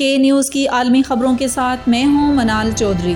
کے نیوز کی عالمی خبروں کے ساتھ میں ہوں منال چودھری۔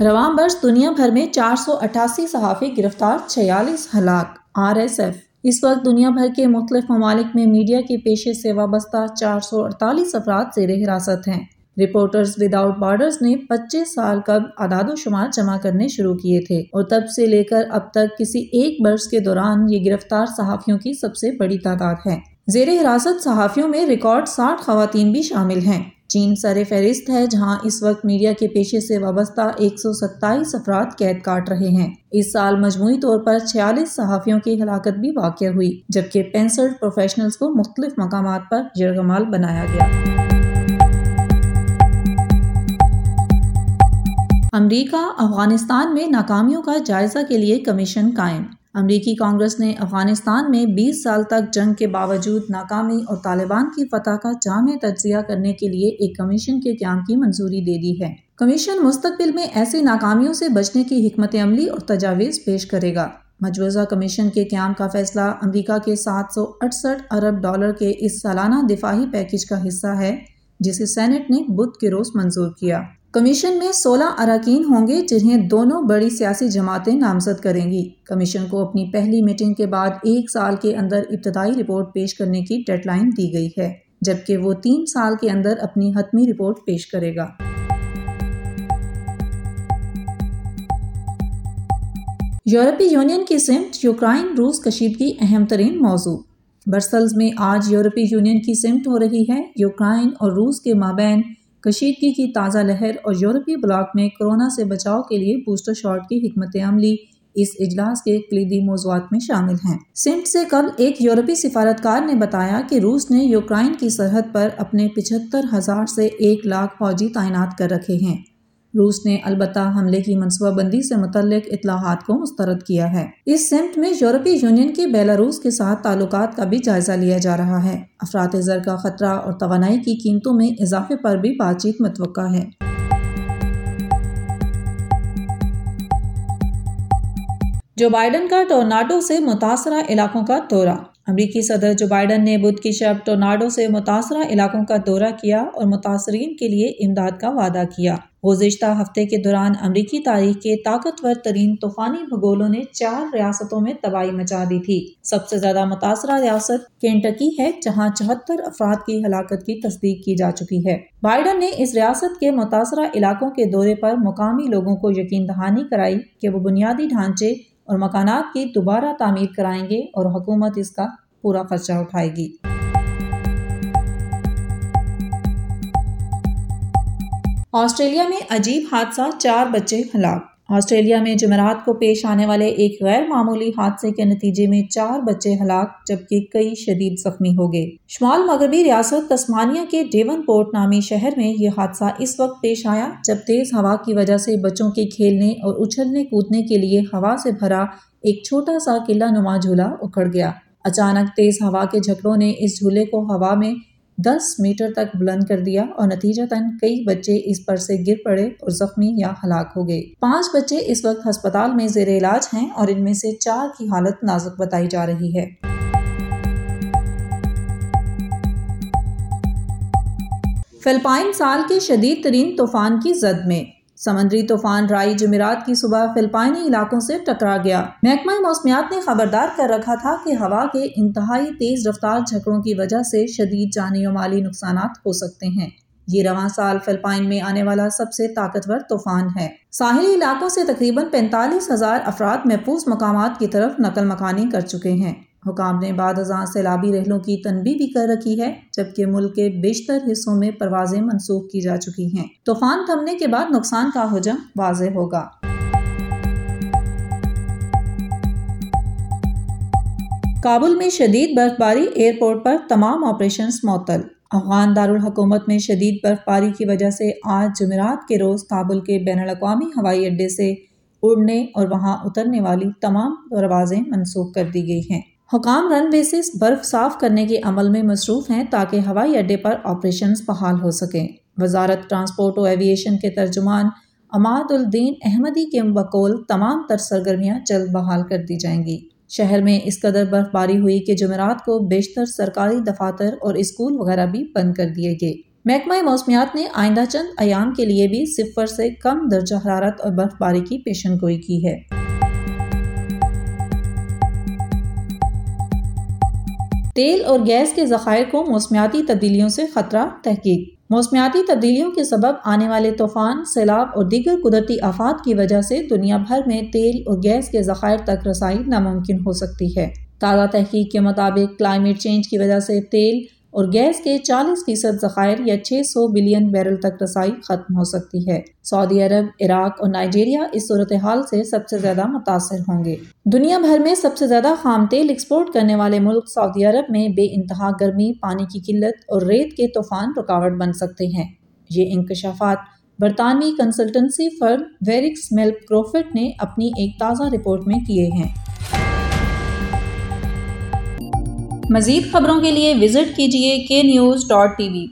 رواں برس دنیا بھر میں چار سو اٹھاسی صحافی گرفتار، چھیالیس ہلاک۔ R S F. اس وقت دنیا بھر کے مختلف ممالک میں میڈیا کے پیشے سے وابستہ چار سو اڑتالیس افراد زیر حراست ہیں۔ رپورٹرز وداؤٹ بارڈرز نے پچیس سال قبل اعداد و شمار جمع کرنے شروع کیے تھے اور تب سے لے کر اب تک کسی ایک برس کے دوران یہ گرفتار صحافیوں کی سب سے بڑی تعداد ہے۔ زیر حراست صحافیوں میں ریکارڈ ساٹھ خواتین بھی شامل ہیں۔ چین سر فہرست ہے جہاں اس وقت میڈیا کے پیشے سے وابستہ ایک سو ستائیس افراد قید کاٹ رہے ہیں۔ اس سال مجموعی طور پر چھیالیس صحافیوں کی ہلاکت بھی واقع ہوئی، جبکہ پینسٹھ پروفیشنلز کو مختلف مقامات پر جرگمال بنایا گیا۔ امریکہ، افغانستان میں ناکامیوں کا جائزہ کے لیے کمیشن قائم۔ امریکی کانگریس نے افغانستان میں بیس سال تک جنگ کے باوجود ناکامی اور طالبان کی فتح کا جامع تجزیہ کرنے کے لیے ایک کمیشن کے قیام کی منظوری دے دی ہے۔ کمیشن مستقبل میں ایسی ناکامیوں سے بچنے کی حکمت عملی اور تجاویز پیش کرے گا۔ مجوزہ کمیشن کے قیام کا فیصلہ امریکہ کے سات سو اڑسٹھ ارب ڈالر کے اس سالانہ دفاعی پیکج کا حصہ ہے، جسے سینٹ نے بدھ کے روز منظور کیا۔ کمیشن میں سولہ اراکین ہوں گے جنہیں دونوں بڑی سیاسی جماعتیں نامزد کریں گی۔ کمیشن کو اپنی پہلی میٹنگ کے بعد ایک سال کے اندر ابتدائی رپورٹ پیش کرنے کی ڈیڈ لائن دی گئی ہے، جبکہ وہ تین سال کے اندر اپنی حتمی رپورٹ پیش کرے گا۔ یورپی یونین کی سمٹ یوکرائن روس کشیدگی اہم ترین موضوع۔ برسلز میں آج یورپی یونین کی سمٹ ہو رہی ہے، یوکرائن اور روس کے مابین کشیدگی کی تازہ لہر اور یورپی بلاک میں کرونا سے بچاؤ کے لیے بوسٹر شاٹ کی حکمت عملی۔ اس اجلاس کے کلیدی موضوعات میں شامل ہیں۔ سمٹ سے کل ایک یورپی سفارتکار نے بتایا کہ روس نے یوکرائن کی سرحد پر اپنے پچہتر ہزار سے ایک لاکھ فوجی تعینات کر رکھے ہیں۔ روس نے البتہ حملے کی منصوبہ بندی سے متعلق اطلاعات کو مسترد کیا ہے۔ اس سمٹ میں یورپی یونین کے بیلاروس کے ساتھ تعلقات کا بھی جائزہ لیا جا رہا ہے۔ افراد زر کا خطرہ اور توانائی کی قیمتوں میں اضافے پر بھی بات چیت متوقع ہے۔ جو بائیڈن کا ٹورناڈو سے متاثرہ علاقوں کا دورہ۔ امریکی صدر جو بائیڈن نے بدھ کی شب ٹورناڈو سے متاثرہ علاقوں کا دورہ کیا اور متاثرین کے لیے امداد کا وعدہ کیا۔ گزشتہ ہفتے کے دوران امریکی تاریخ کے طاقتور ترین طوفانی بھگولوں نے چار ریاستوں میں تباہی مچا دی تھی۔ سب سے زیادہ متاثرہ ریاست کینٹکی ہے، جہاں چوہتر افراد کی ہلاکت کی تصدیق کی جا چکی ہے۔ بائیڈن نے اس ریاست کے متاثرہ علاقوں کے دورے پر مقامی لوگوں کو یقین دہانی کرائی کہ وہ بنیادی ڈھانچے اور مکانات کی دوبارہ تعمیر کرائیں گے اور حکومت اس کا پورا خرچہ اٹھائے گی۔ آسٹریلیا میں عجیب حادثہ، چار بچے ہلاک۔ آسٹریلیا میں جمعرات کو پیش آنے والے ایک غیر معمولی حادثے کے نتیجے میں چار بچے ہلاک، جبکہ کئی شدید زخمی ہو گئے۔ شمال مغربی ریاست تسمانیہ کے ڈیون پورٹ نامی شہر میں یہ حادثہ اس وقت پیش آیا جب تیز ہوا کی وجہ سے بچوں کے کھیلنے اور اچھلنے کودنے کے لیے ہوا سے بھرا ایک چھوٹا سا قلعہ نما جھولا اکھڑ گیا۔ اچانک تیز ہوا کے جھکڑوں نے اس جھولے کو ہوا میں دس میٹر تک بلند کر دیا اور نتیجہ تن کئی بچے اس پر سے گر پڑے اور زخمی یا ہلاک ہو گئے۔ پانچ بچے اس وقت ہسپتال میں زیر علاج ہیں اور ان میں سے چار کی حالت نازک بتائی جا رہی ہے۔ فلپائن سال کے شدید ترین طوفان کی زد میں سمندری طوفان رائی جمعرات کی صبح فلپائنی علاقوں سے ٹکرا گیا۔ محکمہ موسمیات نے خبردار کر رکھا تھا کہ ہوا کے انتہائی تیز رفتار جھکڑوں کی وجہ سے شدید جانی و مالی نقصانات ہو سکتے ہیں۔ یہ رواں سال فلپائن میں آنے والا سب سے طاقتور طوفان ہے۔ ساحلی علاقوں سے تقریباً پینتالیس ہزار افراد محفوظ مقامات کی طرف نقل مکانی کر چکے ہیں۔ حکام نے بعد ازاں سیلابی رحلوں کی تنبی بھی کر رکھی ہے، جبکہ ملک کے بیشتر حصوں میں پروازیں منسوخ کی جا چکی ہیں۔ طوفان تھمنے کے بعد نقصان کا حجم واضح ہوگا۔ کابل میں شدید برف باری ایئرپورٹ پر تمام آپریشنز معطل۔ افغان دارالحکومت میں شدید برف باری کی وجہ سے آج جمعرات کے روز کابل کے بین الاقوامی ہوائی اڈے سے اڑنے اور وہاں اترنے والی تمام پروازیں منسوخ کر دی گئی ہیں۔ حکام رن وے سے برف صاف کرنے کے عمل میں مصروف ہیں تاکہ ہوائی اڈے پر آپریشنز بحال ہو سکیں۔ وزارت ٹرانسپورٹ و ایویشن کے ترجمان اماد الدین احمدی کے بقول تمام تر سرگرمیاں جلد بحال کر دی جائیں گی۔ شہر میں اس قدر برف باری ہوئی کہ جمعرات کو بیشتر سرکاری دفاتر اور اسکول وغیرہ بھی بند کر دیے گئے۔ محکمہ موسمیات نے آئندہ چند ایام کے لیے بھی صفر سے کم درجہ حرارت اور برف باری کی پیشن گوئی کی ہے۔ تیل اور گیس کے ذخائر کو موسمیاتی تبدیلیوں سے خطرہ تحقیق۔ موسمیاتی تبدیلیوں کے سبب آنے والے طوفان، سیلاب اور دیگر قدرتی آفات کی وجہ سے دنیا بھر میں تیل اور گیس کے ذخائر تک رسائی ناممکن ہو سکتی ہے۔ تازہ تحقیق کے مطابق کلائمیٹ چینج کی وجہ سے تیل اور گیس کے چالیس فیصد ذخائر یا چھ سو بلین بیرل تک رسائی ختم ہو سکتی ہے۔ سعودی عرب، عراق اور نائجیریا اس صورتحال سے سب سے زیادہ متاثر ہوں گے۔ دنیا بھر میں سب سے زیادہ خام تیل ایکسپورٹ کرنے والے ملک سعودی عرب میں بے انتہا گرمی، پانی کی قلت اور ریت کے طوفان رکاوٹ بن سکتے ہیں۔ یہ انکشافات برطانوی کنسلٹنسی فرم ویرکس میلپ کروفٹ نے اپنی ایک تازہ رپورٹ میں کیے ہیں۔ مزید خبروں کے لیے وزٹ کیجیے کے نیوز ڈاٹ ٹی وی